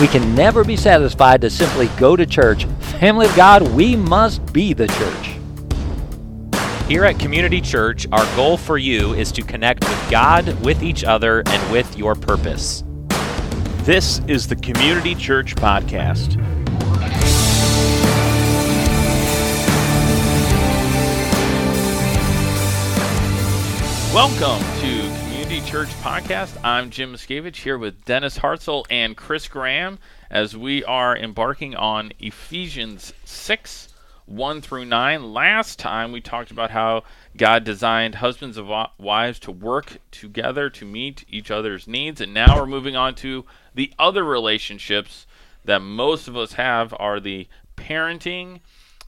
We can never be satisfied to simply go to church. Family of God, we must be the church. Here at Community Church, our goal for you is to connect with God, with each other, and with your purpose. This is the Community Church Podcast. Welcome to Church Podcast. I'm Jim Miscavige here with Dennis Hartzell and Chris Graham as we are embarking on Ephesians 6 1 through 9. Last time we talked about how God designed husbands and wives to work together to meet each other's needs, and now we're moving on to the other relationships that most of us have are the parenting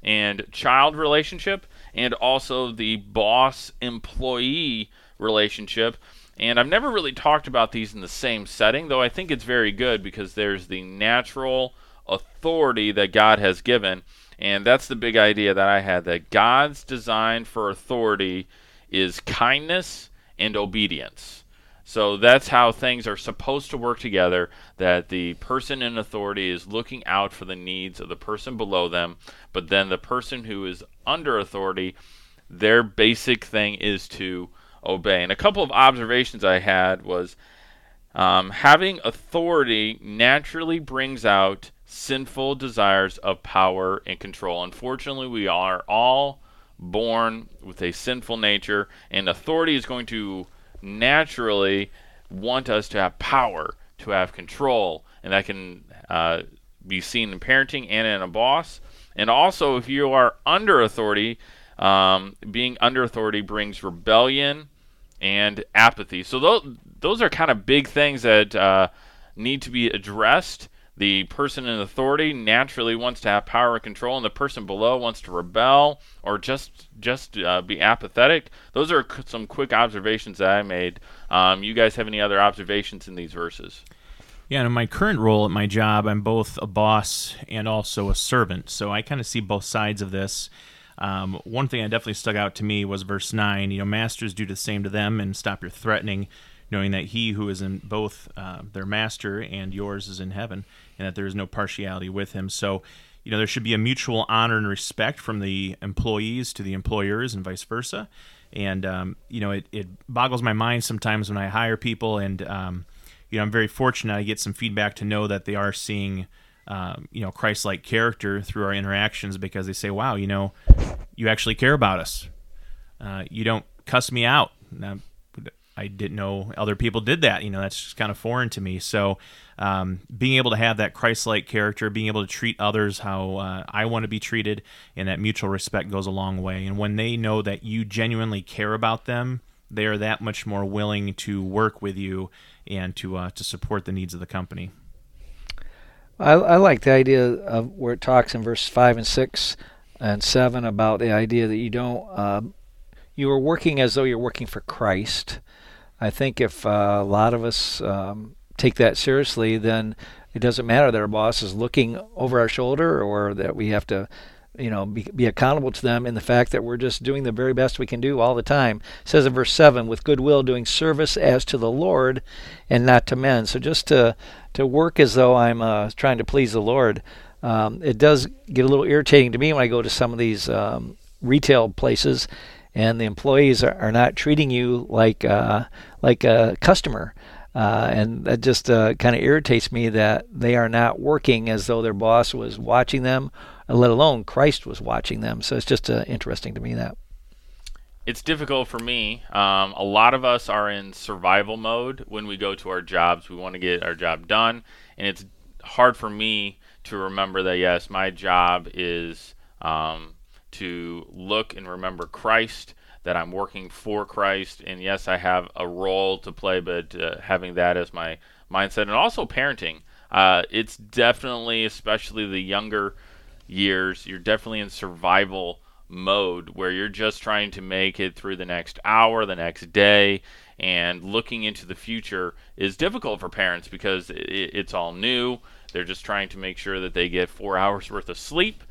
and child relationship and also the boss employee relationship. And I've never really talked about these in the same setting, though I think it's very good because there's the natural authority that God has given. And that's the big idea that I had that God's design for authority is kindness and obedience. So that's how things are supposed to work together that the person in authority is looking out for the needs of the person below them, but then the person who is under authority, their basic thing is to obey. And a couple of observations I had was um, having authority naturally brings out sinful desires of power and control. Unfortunately, we are all born with a sinful nature, and authority is going to naturally want us to have power, to have control, and that can uh, be seen in parenting and in a boss. And also, if you are under authority, um, being under authority brings rebellion and apathy. So those those are kind of big things that uh, need to be addressed. The person in authority naturally wants to have power and control, and the person below wants to rebel or just just uh, be apathetic. Those are some quick observations that I made. Um, you guys have any other observations in these verses? Yeah, in my current role at my job, I'm both a boss and also a servant. So I kind of see both sides of this. Um, one thing that definitely stuck out to me was verse 9. You know, masters do the same to them and stop your threatening, knowing that he who is in both uh, their master and yours is in heaven, and that there is no partiality with him. So, you know, there should be a mutual honor and respect from the employees to the employers and vice versa. And, um, you know, it, it boggles my mind sometimes when I hire people, and, um, you know, I'm very fortunate I get some feedback to know that they are seeing um, you know Christ-like character through our interactions because they say, "Wow, you know, you actually care about us. Uh, you don't cuss me out." Now, I didn't know other people did that. You know, that's just kind of foreign to me. So, um, being able to have that Christ-like character, being able to treat others how uh, I want to be treated, and that mutual respect goes a long way. And when they know that you genuinely care about them, they are that much more willing to work with you and to uh, to support the needs of the company. I, I like the idea of where it talks in verse five and six and seven about the idea that you don't uh, you are working as though you're working for Christ. I think if uh, a lot of us um, take that seriously, then it doesn't matter that our boss is looking over our shoulder or that we have to you know be, be accountable to them in the fact that we're just doing the very best we can do all the time. It says in verse 7 with goodwill doing service as to the lord and not to men. So just to to work as though i'm uh, trying to please the lord um, it does get a little irritating to me when i go to some of these um, retail places and the employees are, are not treating you like uh, like a customer uh, and that just uh, kind of irritates me that they are not working as though their boss was watching them let alone Christ was watching them. So it's just uh, interesting to me that. It's difficult for me. Um, a lot of us are in survival mode when we go to our jobs. We want to get our job done, and it's hard for me to remember that yes, my job is um, to look and remember Christ, that I'm working for Christ, and yes, I have a role to play, but uh, having that as my mindset, and also parenting. Uh, it's definitely, especially the younger years, you're definitely in survival mode where you're just trying to make it through the next hour, the next day, and looking into the future is difficult for parents because it's all new. They're just trying to make sure that they get four hours worth of sleep,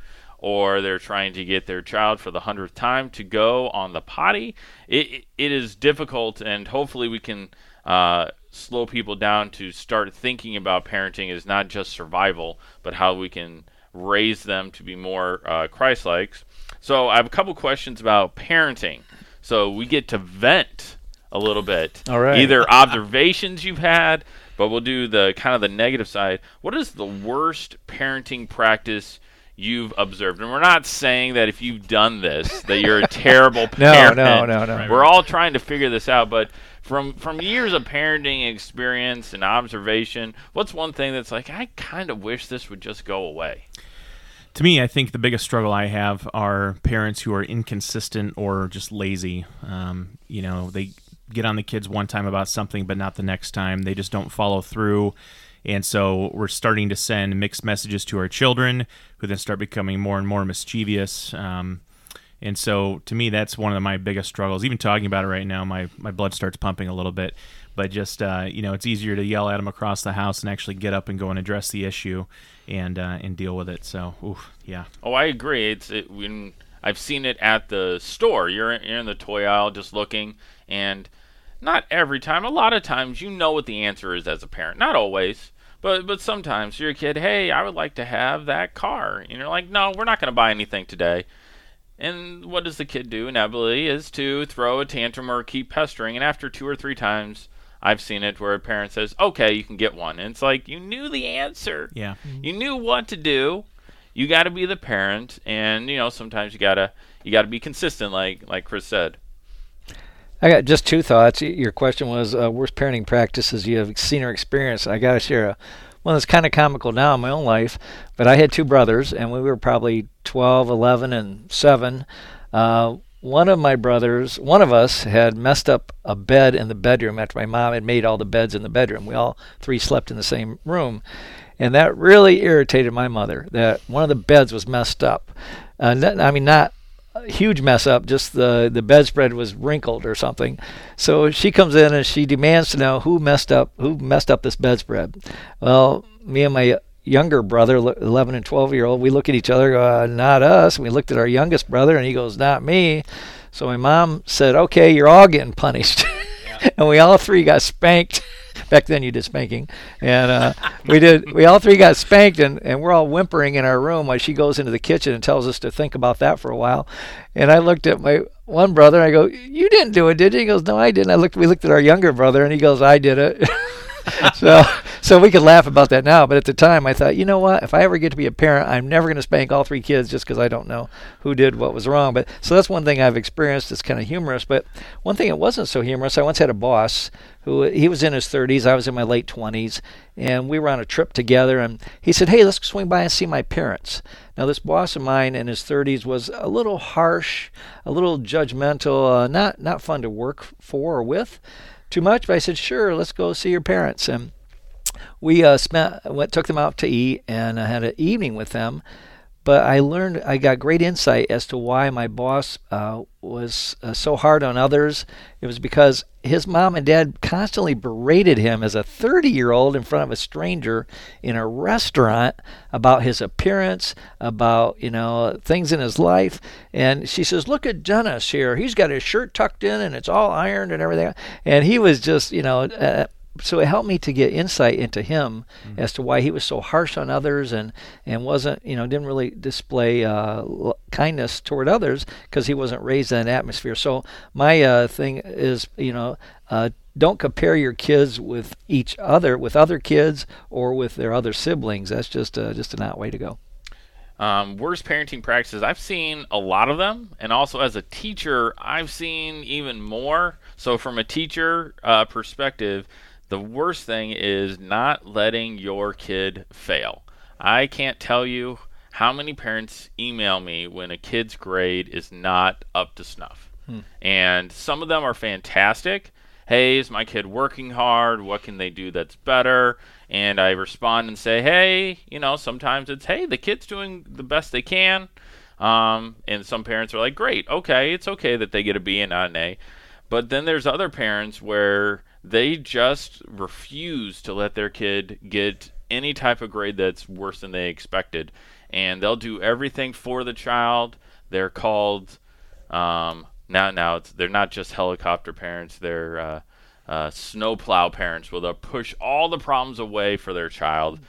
or they're trying to get their child for the hundredth time to go on the potty. It, it is difficult, and hopefully we can uh, slow people down to start thinking about parenting as not just survival, but how we can raise them to be more uh, Christ-like. So I have a couple questions about parenting. So we get to vent a little bit. All right. Either observations you've had, but we'll do the kind of the negative side. What is the worst parenting practice you've observed? And we're not saying that if you've done this that you're a terrible No, parent. no, no, no. Right, We're all trying to figure this out, but from from years of parenting experience and observation, what's one thing that's like I kind of wish this would just go away? To me, I think the biggest struggle I have are parents who are inconsistent or just lazy. Um, you know, they get on the kids one time about something, but not the next time. They just don't follow through. And so we're starting to send mixed messages to our children, who then start becoming more and more mischievous. Um, and so to me, that's one of my biggest struggles. Even talking about it right now, my, my blood starts pumping a little bit. But just, uh, you know, it's easier to yell at them across the house and actually get up and go and address the issue and uh, and deal with it. So, oof, yeah. Oh, I agree. It's it, when I've seen it at the store. You're in, you're in the toy aisle just looking, and not every time. A lot of times, you know what the answer is as a parent. Not always, but but sometimes you're a kid. Hey, I would like to have that car, and you're like, no, we're not going to buy anything today. And what does the kid do inevitably is to throw a tantrum or keep pestering. And after two or three times, I've seen it where a parent says, "Okay, you can get one." And it's like you knew the answer. Yeah. Mm-hmm. You knew what to do. You got to be the parent, and you know sometimes you gotta you gotta be consistent, like like Chris said. I got just two thoughts. Your question was uh, worst parenting practices you have seen or experienced. I got to share a, one that's kind of comical now in my own life, but I had two brothers, and we were probably 12, 11, and 7. Uh, one of my brothers, one of us, had messed up a bed in the bedroom after my mom had made all the beds in the bedroom. We all three slept in the same room. And that really irritated my mother, that one of the beds was messed up. Uh, I mean, not huge mess up. Just the the bedspread was wrinkled or something. So she comes in and she demands to know who messed up who messed up this bedspread. Well, me and my younger brother, 11 and 12 year old, we look at each other, go, uh, not us. We looked at our youngest brother, and he goes, not me. So my mom said, okay, you're all getting punished. and we all three got spanked. Back then you did spanking, and uh, we did. We all three got spanked, and, and we're all whimpering in our room while she goes into the kitchen and tells us to think about that for a while. And I looked at my one brother, and I go, "You didn't do it, did you?" He goes, "No, I didn't." I looked. We looked at our younger brother, and he goes, "I did it." so so we could laugh about that now, but at the time I thought, you know what? If I ever get to be a parent, I'm never going to spank all three kids just because I don't know who did what was wrong. But so that's one thing I've experienced. It's kind of humorous. But one thing that wasn't so humorous, I once had a boss who he was in his 30s, I was in my late 20s, and we were on a trip together. And he said, "Hey, let's swing by and see my parents." Now this boss of mine in his 30s was a little harsh, a little judgmental, uh, not not fun to work for or with too much. But I said, "Sure, let's go see your parents." And we uh, spent went took them out to eat and I had an evening with them. But I learned I got great insight as to why my boss uh, was uh, so hard on others. It was because his mom and dad constantly berated him as a 30 year old in front of a stranger in a restaurant about his appearance, about you know things in his life. And she says, "Look at Dennis here. He's got his shirt tucked in and it's all ironed and everything." And he was just you know. Uh, so it helped me to get insight into him mm-hmm. as to why he was so harsh on others and and wasn't you know didn't really display uh, l- kindness toward others because he wasn't raised in an atmosphere. So my uh, thing is you know. Uh, don't compare your kids with each other, with other kids, or with their other siblings. That's just uh, just a not way to go. Um, worst parenting practices. I've seen a lot of them, and also as a teacher, I've seen even more. So, from a teacher uh, perspective, the worst thing is not letting your kid fail. I can't tell you how many parents email me when a kid's grade is not up to snuff. Hmm. And some of them are fantastic. Hey, is my kid working hard? What can they do that's better? And I respond and say, hey, you know, sometimes it's, hey, the kid's doing the best they can. Um, and some parents are like, great, okay, it's okay that they get a B and not an A. But then there's other parents where they just refuse to let their kid get any type of grade that's worse than they expected. And they'll do everything for the child. They're called um, now. Now it's, they're not just helicopter parents. They're uh, uh, snowplow parents will they'll push all the problems away for their child.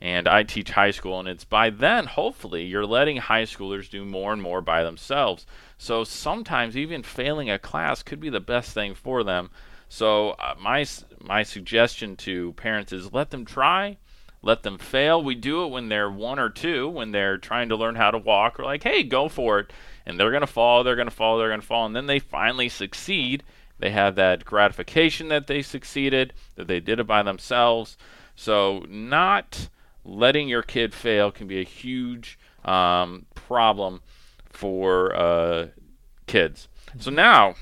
And I teach high school, and it's by then, hopefully, you're letting high schoolers do more and more by themselves. So sometimes even failing a class could be the best thing for them. So uh, my my suggestion to parents is let them try, let them fail. We do it when they're one or two, when they're trying to learn how to walk. We're like, hey, go for it, and they're gonna fall, they're gonna fall, they're gonna fall, and then they finally succeed. They have that gratification that they succeeded, that they did it by themselves. So not letting your kid fail can be a huge um, problem for uh, kids. So now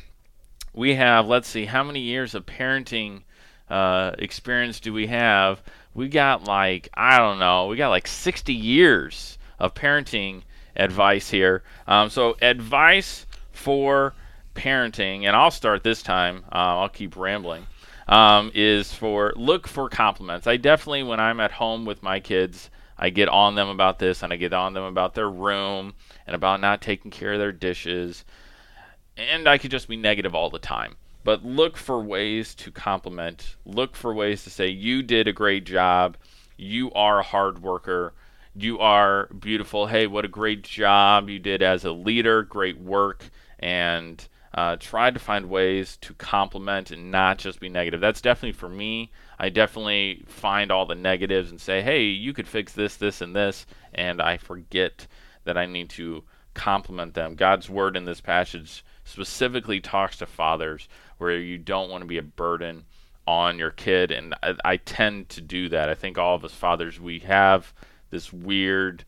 we have, let's see, how many years of parenting uh, experience do we have? We got like, I don't know, we got like 60 years of parenting advice here. Um, so, advice for parenting, and I'll start this time, uh, I'll keep rambling, um, is for look for compliments. I definitely, when I'm at home with my kids, I get on them about this and I get on them about their room and about not taking care of their dishes. And I could just be negative all the time. But look for ways to compliment. Look for ways to say, you did a great job. You are a hard worker. You are beautiful. Hey, what a great job you did as a leader. Great work. And uh, try to find ways to compliment and not just be negative. That's definitely for me. I definitely find all the negatives and say, hey, you could fix this, this, and this, and I forget that I need to compliment them. God's word in this passage specifically talks to fathers where you don't want to be a burden on your kid, and I, I tend to do that. I think all of us fathers, we have this weird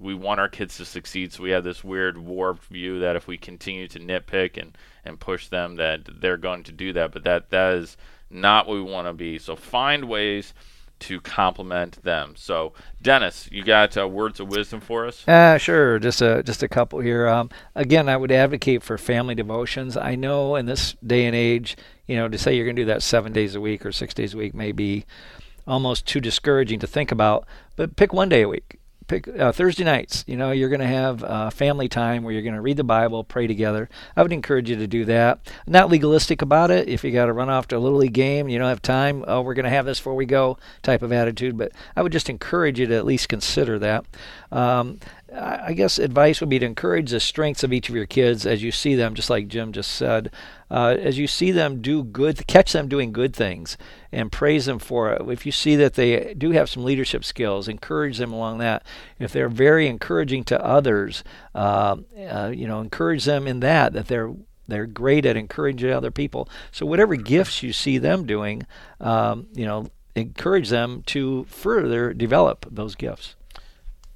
we want our kids to succeed so we have this weird warped view that if we continue to nitpick and and push them that they're going to do that but that that is not what we want to be so find ways to compliment them. So dennis you got uh, words of wisdom for us? Uh, sure just a just a couple here. Um, again i would advocate for family devotions. I know in this day and age you know to say you're going to do that seven days a week or six days a week may be almost too discouraging to think about but pick one day a week pick uh, Thursday nights. You know, you're going to have uh, family time where you're going to read the Bible, pray together. I would encourage you to do that. Not legalistic about it. If you got to run off to a little league game, you don't have time. Oh, we're going to have this before we go, type of attitude. But I would just encourage you to at least consider that. Um, I guess advice would be to encourage the strengths of each of your kids as you see them, just like Jim just said. Uh, as you see them do good, catch them doing good things and praise them for it. If you see that they do have some leadership skills, encourage them along that. If they're very encouraging to others, uh, uh, you know, encourage them in that, that they're they're great at encouraging other people. So whatever gifts you see them doing, um, you know, encourage them to further develop those gifts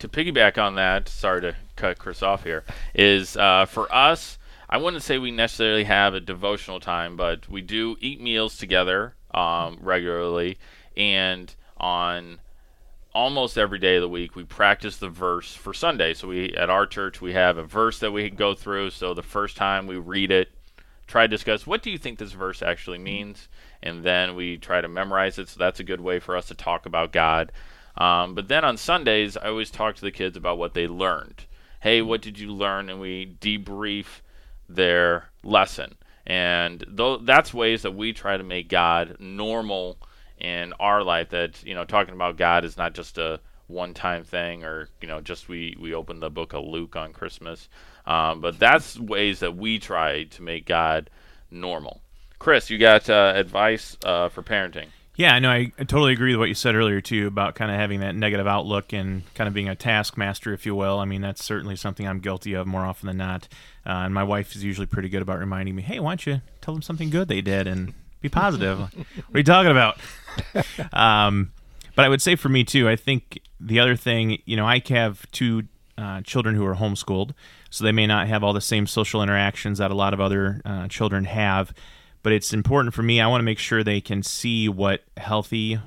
to piggyback on that, sorry to cut Chris off here, is uh, for us, I wouldn't say we necessarily have a devotional time, but we do eat meals together um, regularly, and on almost every day of the week we practice the verse for Sunday. So we at our church we have a verse that we go through. So the first time we read it, try to discuss what do you think this verse actually means, and then we try to memorize it. So that's a good way for us to talk about God. Um, but then on Sundays, I always talk to the kids about what they learned. Hey, what did you learn? And we debrief their lesson. And th- that's ways that we try to make God normal in our life. That you know, talking about God is not just a one-time thing, or you know, just we we open the book of Luke on Christmas. Um, but that's ways that we try to make God normal. Chris, you got uh, advice uh, for parenting? Yeah, I know. I, I totally agree with what you said earlier too about kind of having that negative outlook and kind of being a taskmaster, if you will. I mean, that's certainly something I'm guilty of more often than not. Uh, and my wife is usually pretty good about reminding me, "Hey, why don't you tell them something good they did and be positive?" what are you talking about? um, but I would say for me too, I think the other thing, you know, I have two uh, children who are homeschooled, so they may not have all the same social interactions that a lot of other uh, children have but it's important for me. I want to make sure they can see what healthy,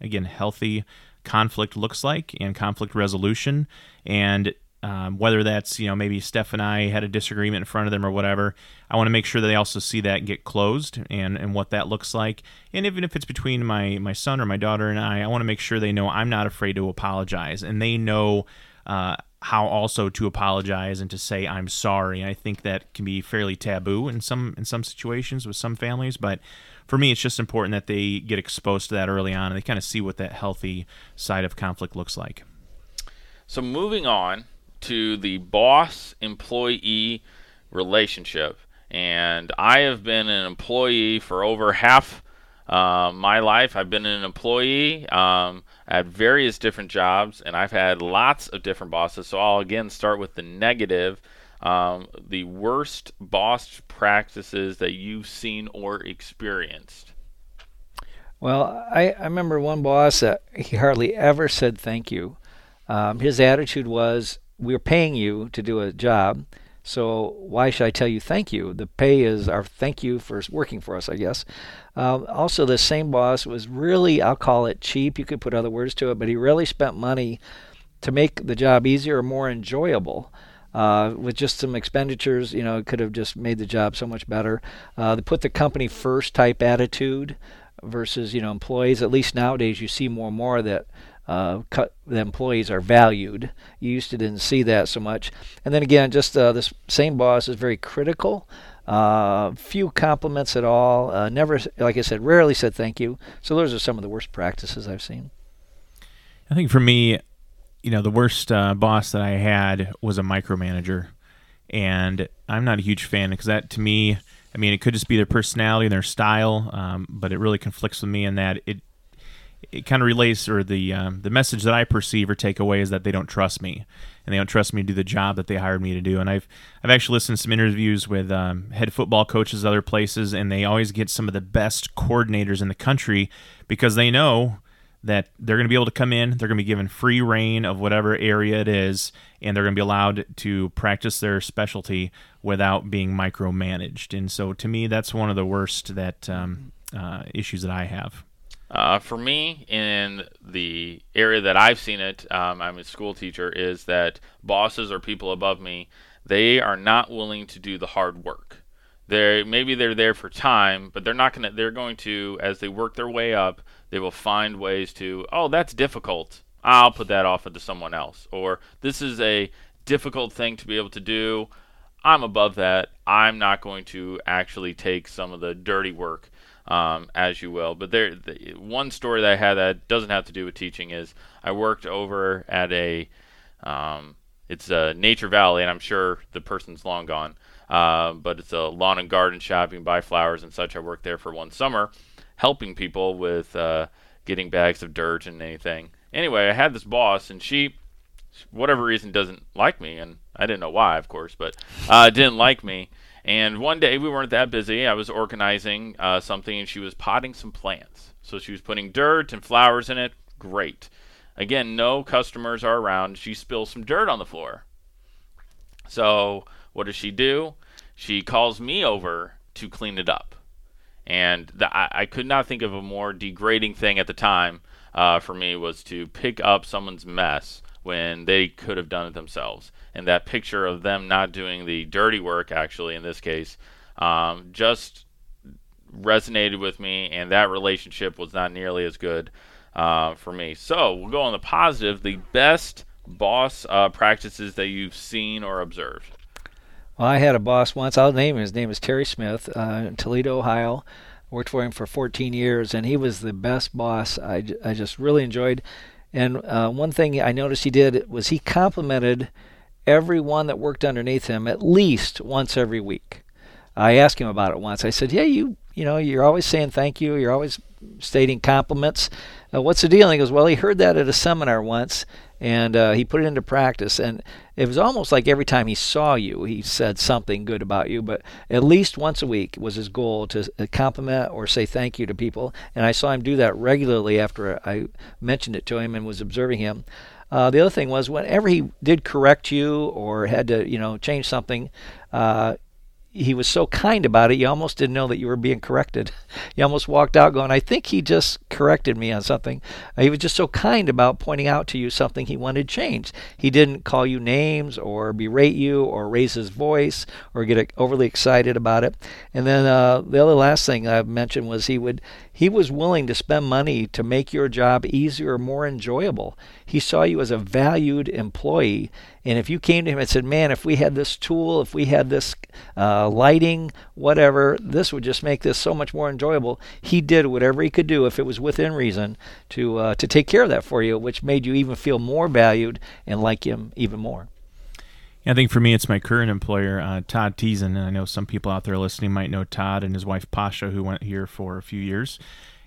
again, healthy conflict looks like and conflict resolution. And um, whether that's, you know, maybe Steph and I had a disagreement in front of them or whatever, I want to make sure that they also see that get closed and, and what that looks like. And even if it's between my, my son or my daughter and I, I want to make sure they know I'm not afraid to apologize and they know uh, how also to apologize and to say I'm sorry. I think that can be fairly taboo in some in some situations with some families, but for me, it's just important that they get exposed to that early on and they kind of see what that healthy side of conflict looks like. So moving on to the boss employee relationship. And I have been an employee for over half uh, my life. I've been an employee um, at various different jobs, and I've had lots of different bosses. So I'll again start with the negative. Um, the worst boss practices that you've seen or experienced. Well, I, I remember one boss that he hardly ever said thank you. Um, his attitude was, We're paying you to do a job, so why should I tell you thank you? The pay is our thank you for working for us, I guess. Um, also, the same boss was really, I'll call it cheap. You could put other words to it, but he really spent money to make the job easier or more enjoyable. Uh, with just some expenditures, you know, it could have just made the job so much better. Uh, they put the company first type attitude versus, you know, employees. At least nowadays, you see more and more that uh, cut, the employees are valued. You used to didn't see that so much. And then again, just uh, this same boss is very critical. Uh, few compliments at all. Uh, never, like I said, rarely said thank you. So those are some of the worst practices I've seen. I think for me, you know, the worst uh, boss that I had was a micromanager, and I'm not a huge fan because that to me, I mean, it could just be their personality and their style, um, but it really conflicts with me in that it it kind of relates or the um, the message that I perceive or take away is that they don't trust me and they don't trust me to do the job that they hired me to do. And I've I've actually listened to some interviews with um, head football coaches other places, and they always get some of the best coordinators in the country because they know that they're going to be able to come in, they're going to be given free rein of whatever area it is, and they're going to be allowed to practice their specialty without being micromanaged. And so, to me, that's one of the worst that um, uh, issues that I have. Uh, for me, in the area that I've seen it, um, I'm a school teacher, is that bosses or people above me, they are not willing to do the hard work. They maybe they're there for time, but they're not gonna. They're going to, as they work their way up, they will find ways to. Oh, that's difficult. I'll put that off to someone else. Or this is a difficult thing to be able to do. I'm above that. I'm not going to actually take some of the dirty work um, as you will. But there, the, one story that I had that doesn't have to do with teaching is I worked over at a, um, it's a Nature Valley, and I'm sure the person's long gone. Uh, but it's a lawn and garden shop. You can buy flowers and such. I worked there for one summer, helping people with uh, getting bags of dirt and anything. Anyway, I had this boss, and she, whatever reason, doesn't like me, and I didn't know why, of course, but uh, didn't like me. And one day we weren't that busy. I was organizing uh, something, and she was potting some plants. So she was putting dirt and flowers in it. Great. Again, no customers are around. She spills some dirt on the floor. So what does she do? She calls me over to clean it up. And the, I, I, could not think of a more degrading thing at the time uh, for me was to pick up someone's mess when they could have done it themselves and that picture of them not doing the dirty work, actually, in this case, um, just resonated with me, and that relationship was not nearly as good uh, for me. So we'll go on the positive. The best boss uh, practices that you've seen or observed. Well, I had a boss once. I'll name him. His name is Terry Smith, uh, in Toledo, Ohio. Worked for him for 14 years, and he was the best boss. I, I just really enjoyed. And uh, one thing I noticed he did was he complimented everyone that worked underneath him at least once every week. I asked him about it once. I said, "Yeah, you you know you're always saying thank you. You're always stating compliments. Uh, what's the deal?" And he goes, "Well, he heard that at a seminar once, and uh, he put it into practice. And it was almost like every time he saw you, he said something good about you. But at least once a week was his goal to uh, compliment or say thank you to people. And I saw him do that regularly after I mentioned it to him and was observing him." Uh, the other thing was whenever he did correct you or had to, you know, change something, uh, he was so kind about it, you almost didn't know that you were being corrected. You almost walked out going, I think he just corrected me on something. Uh, he was just so kind about pointing out to you something he wanted changed. He didn't call you names or berate you or raise his voice or get overly excited about it. And then uh, the other last thing I mentioned was he would he was willing to spend money to make your job easier more enjoyable. He saw you as a valued employee. And if you came to him and said, Man, if we had this tool, if we had this uh, lighting, whatever. This would just make this so much more enjoyable. He did whatever he could do, if it was within reason, to uh, to take care of that for you, which made you even feel more valued and like him even more. I think for me, it's my current employer, uh, Todd Teason. And I know some people out there listening might know Todd and his wife Pasha, who went here for a few years.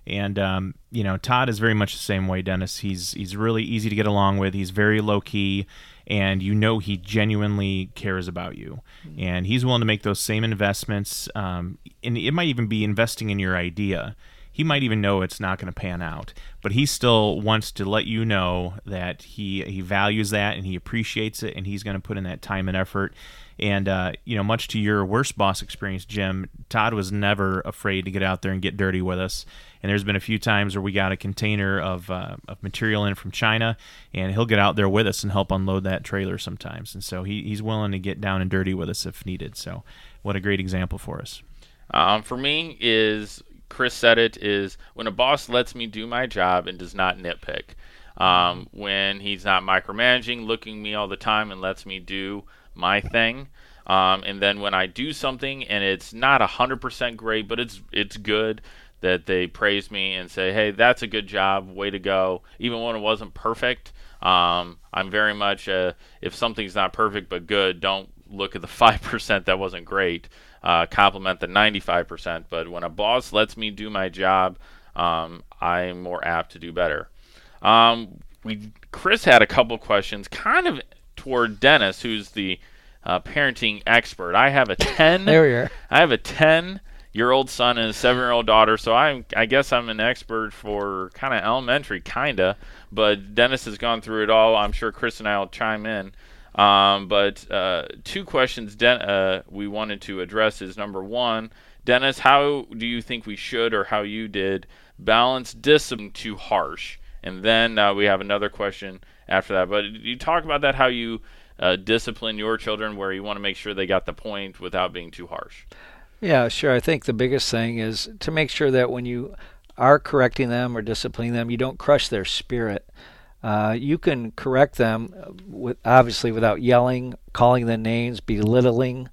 And um, you know, Todd is very much the same way, Dennis. He's he's really easy to get along with. He's very low key, and you know he genuinely cares about you, mm-hmm. and he's willing to make those same investments. Um, and it might even be investing in your idea. He might even know it's not going to pan out, but he still wants to let you know that he he values that and he appreciates it, and he's going to put in that time and effort. And uh, you know, much to your worst boss experience, Jim, Todd was never afraid to get out there and get dirty with us. And there's been a few times where we got a container of, uh, of material in from China, and he'll get out there with us and help unload that trailer sometimes. And so he, he's willing to get down and dirty with us if needed. So, what a great example for us. Um, for me, is Chris said it is when a boss lets me do my job and does not nitpick. Um, when he's not micromanaging, looking me all the time, and lets me do my thing. Um, and then when I do something and it's not hundred percent great, but it's it's good, that they praise me and say, "Hey, that's a good job, way to go," even when it wasn't perfect. Um, I'm very much uh, if something's not perfect but good, don't look at the five percent that wasn't great. Uh, compliment the 95%. But when a boss lets me do my job, um, I'm more apt to do better. Um, we Chris had a couple questions, kind of toward Dennis, who's the uh, parenting expert. I have a 10. there we are. I have a 10 year old son and a seven year old daughter. So I I guess I'm an expert for kind of elementary, kinda. But Dennis has gone through it all. I'm sure Chris and I will chime in. Um, but uh, two questions Den- uh, we wanted to address is number one, Dennis, how do you think we should or how you did balance discipline too harsh? And then uh, we have another question after that. But you talk about that how you uh, discipline your children where you want to make sure they got the point without being too harsh. Yeah, sure. I think the biggest thing is to make sure that when you are correcting them or disciplining them, you don't crush their spirit. Uh, you can correct them, uh, with, obviously, without yelling, calling them names, belittling,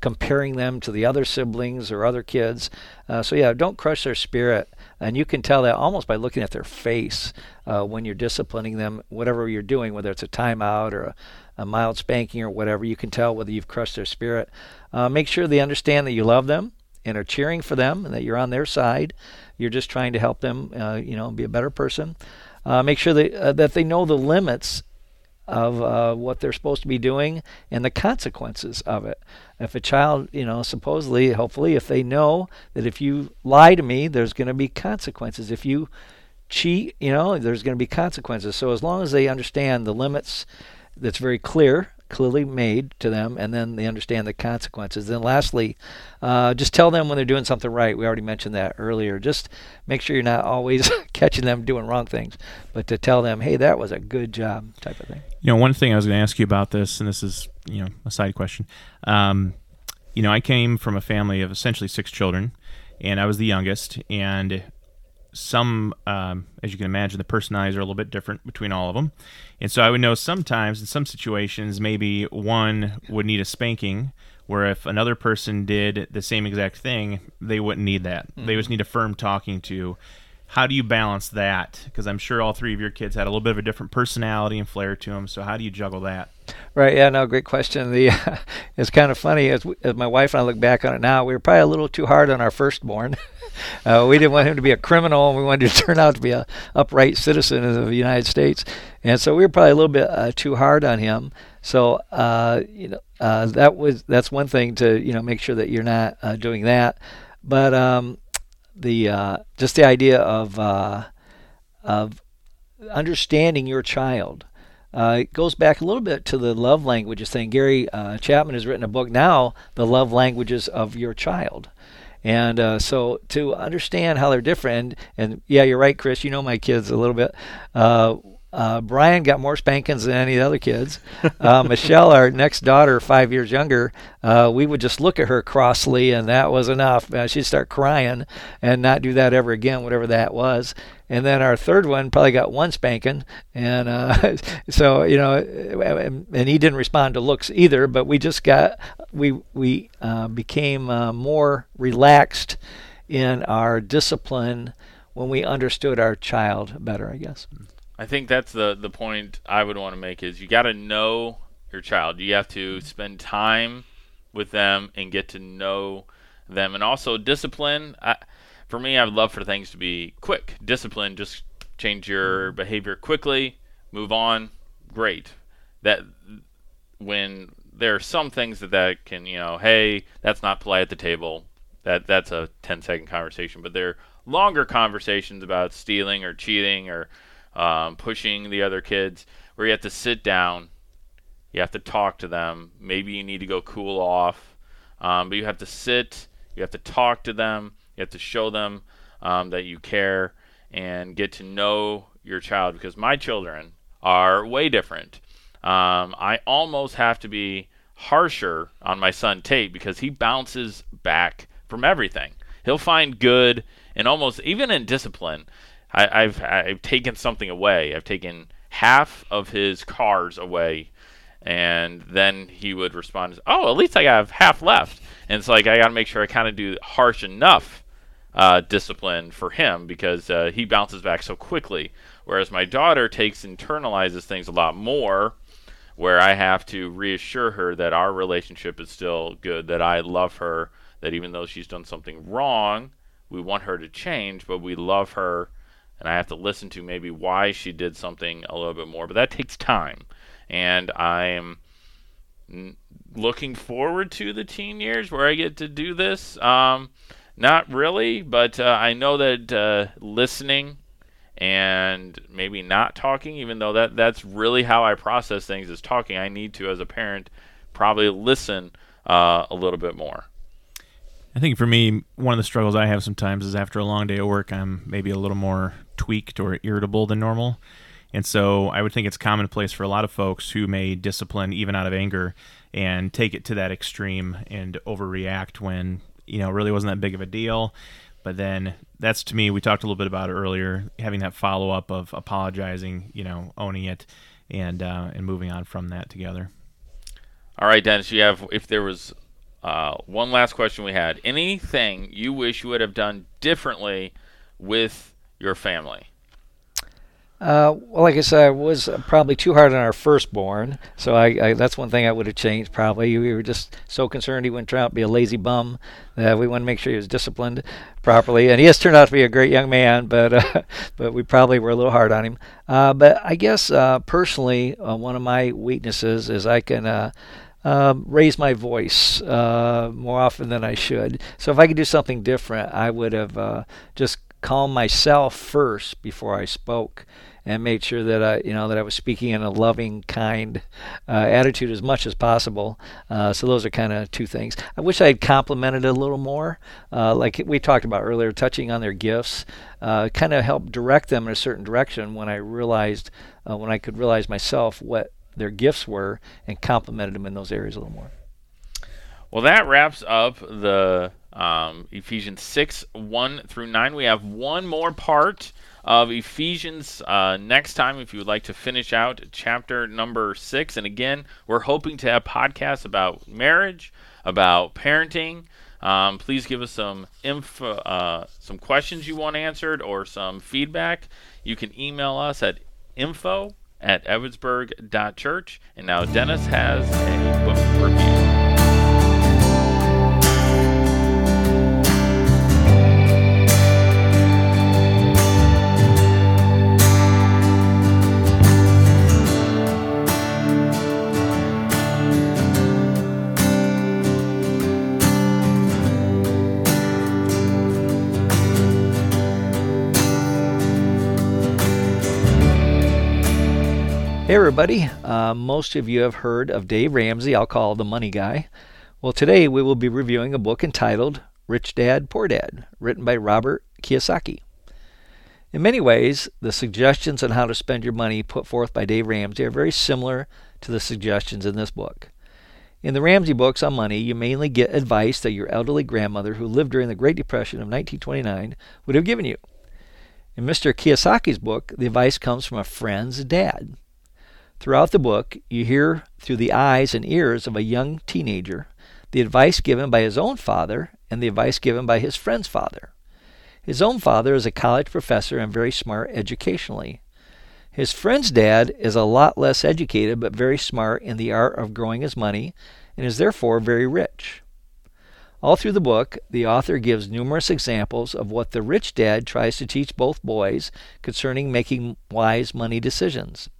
comparing them to the other siblings or other kids. Uh, so, yeah, don't crush their spirit. And you can tell that almost by looking at their face uh, when you're disciplining them, whatever you're doing, whether it's a timeout or a, a mild spanking or whatever. You can tell whether you've crushed their spirit. Uh, make sure they understand that you love them and are cheering for them and that you're on their side. You're just trying to help them, uh, you know, be a better person. Uh, make sure they, uh, that they know the limits of uh, what they're supposed to be doing and the consequences of it. If a child, you know, supposedly, hopefully, if they know that if you lie to me, there's going to be consequences. If you cheat, you know, there's going to be consequences. So as long as they understand the limits, that's very clear clearly made to them, and then they understand the consequences. Then, lastly, uh, just tell them when they're doing something right. We already mentioned that earlier. Just make sure you're not always catching them doing wrong things, but to tell them, hey, that was a good job, type of thing. You know, one thing I was going to ask you about this, and this is, you know, a side question. Um, you know, I came from a family of essentially six children, and I was the youngest, and some, um, as you can imagine, the personalities are a little bit different between all of them. And so I would know sometimes in some situations, maybe one would need a spanking, where if another person did the same exact thing, they wouldn't need that. Mm-hmm. They just need a firm talking to. How do you balance that? Because I'm sure all three of your kids had a little bit of a different personality and flair to them. So how do you juggle that? Right. Yeah. No. Great question. The uh, it's kind of funny as, as my wife and I look back on it now. We were probably a little too hard on our firstborn. uh, we didn't want him to be a criminal, and we wanted to turn out to be a upright citizen of the United States. And so we were probably a little bit uh, too hard on him. So uh, you know uh, that was that's one thing to you know make sure that you're not uh, doing that. But um, the just the idea of of understanding your child uh, it goes back a little bit to the love languages thing. Gary uh, Chapman has written a book now, The Love Languages of Your Child. And uh, so to understand how they're different, and, and, yeah, you're right, Chris. You know my kids a little bit. Uh, Brian got more spankings than any of the other kids. Uh, Michelle, our next daughter, five years younger, uh, we would just look at her crossly, and that was enough. Uh, she'd start crying and not do that ever again, whatever that was. And then our third one probably got one spanking, and uh, so you know, and he didn't respond to looks either. But we just got we we uh, became uh, more relaxed in our discipline when we understood our child better, I guess. I think that's the the point I would want to make is you got to know your child. You have to spend time with them and get to know them, and also discipline. I, for me, I would love for things to be quick. Discipline, just change your behavior quickly, move on. Great. That when there are some things that that can, you know, hey, that's not polite at the table. That that's a 10 second conversation, but there are longer conversations about stealing or cheating or um, pushing the other kids, where you have to sit down, you have to talk to them. Maybe you need to go cool off, um, but you have to sit, you have to talk to them, you have to show them um, that you care and get to know your child because my children are way different. Um, I almost have to be harsher on my son Tate because he bounces back from everything. He'll find good and almost even in discipline. I, have I've taken something away. I've taken half of his cars away, and then he would respond, "Oh, at least I have half left." And it's like I got to make sure I kind of do harsh enough uh, discipline for him because uh, he bounces back so quickly. Whereas my daughter takes internalizes things a lot more, where I have to reassure her that our relationship is still good, that I love her, that even though she's done something wrong, we want her to change, but we love her and I have to listen to maybe why she did something a little bit more. But that takes time, and I'm looking forward to the teen years where I get to do this. Um, not really, but uh, I know that uh, listening and maybe not talking, even though that that's really how I process things is talking. I need to, as a parent, probably listen uh, a little bit more. I think for me, one of the struggles I have sometimes is after a long day of work, I'm maybe a little more tweaked or irritable than normal. And so I would think it's commonplace for a lot of folks who may discipline even out of anger and take it to that extreme and overreact when, you know, really wasn't that big of a deal. But then that's to me, we talked a little bit about it earlier, having that follow up of apologizing, you know, owning it and uh, and moving on from that together. All right, Dennis, you have if there was uh, one last question we had. Anything you wish you would have done differently with your family? Uh, well, like I said, I was probably too hard on our firstborn, so I, I, that's one thing I would have changed. Probably we were just so concerned he wouldn't turn out to be a lazy bum that we want to make sure he was disciplined properly. And he has turned out to be a great young man, but uh, but we probably were a little hard on him. Uh, but I guess uh, personally, uh, one of my weaknesses is I can um, raise my voice uh, more often than I should. So if I could do something different, I would have uh, just calmed myself first before I spoke and made sure that I, you know, that I was speaking in a loving, kind uh, attitude as much as possible. Uh, so those are kind of two things. I wish I had complimented a little more, uh, like we talked about earlier, touching on their gifts, uh, kind of helped direct them in a certain direction when I realized, uh, when I could realize myself what their gifts were and complimented them in those areas a little more. Well, that wraps up the um, Ephesians 6 1 through 9. We have one more part of Ephesians uh, next time if you would like to finish out chapter number 6. And again, we're hoping to have podcasts about marriage, about parenting. Um, please give us some info, uh, some questions you want answered, or some feedback. You can email us at info at evansburg.church. And now Dennis has a book review. Everybody. Uh, most of you have heard of Dave Ramsey. I'll call the money guy. Well, today we will be reviewing a book entitled Rich Dad, Poor Dad, written by Robert Kiyosaki. In many ways, the suggestions on how to spend your money put forth by Dave Ramsey are very similar to the suggestions in this book. In the Ramsey books on money, you mainly get advice that your elderly grandmother who lived during the Great Depression of 1929 would have given you. In Mr. Kiyosaki's book, the advice comes from a friend's dad. Throughout the book, you hear through the eyes and ears of a young teenager the advice given by his own father and the advice given by his friend's father. His own father is a college professor and very smart educationally. His friend's dad is a lot less educated but very smart in the art of growing his money and is therefore very rich. All through the book, the author gives numerous examples of what the rich dad tries to teach both boys concerning making wise money decisions.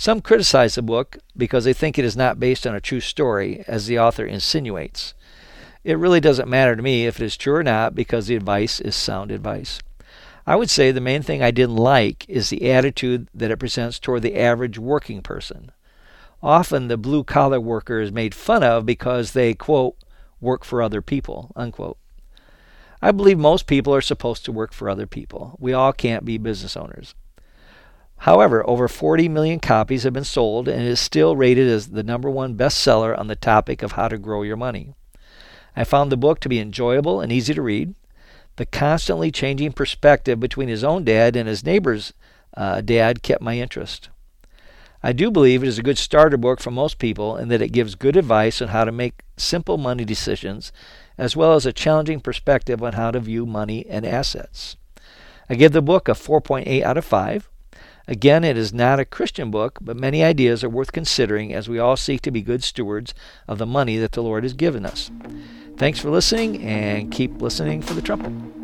Some criticize the book because they think it is not based on a true story, as the author insinuates. It really doesn't matter to me if it is true or not because the advice is sound advice. I would say the main thing I didn't like is the attitude that it presents toward the average working person. Often the blue collar worker is made fun of because they, quote, work for other people, unquote. I believe most people are supposed to work for other people. We all can't be business owners. However, over 40 million copies have been sold and it is still rated as the number one bestseller on the topic of how to grow your money. I found the book to be enjoyable and easy to read. The constantly changing perspective between his own dad and his neighbor's uh, dad kept my interest. I do believe it is a good starter book for most people in that it gives good advice on how to make simple money decisions, as well as a challenging perspective on how to view money and assets. I give the book a 4.8 out of 5. Again, it is not a Christian book, but many ideas are worth considering as we all seek to be good stewards of the money that the Lord has given us. Thanks for listening and keep listening for the trumpet.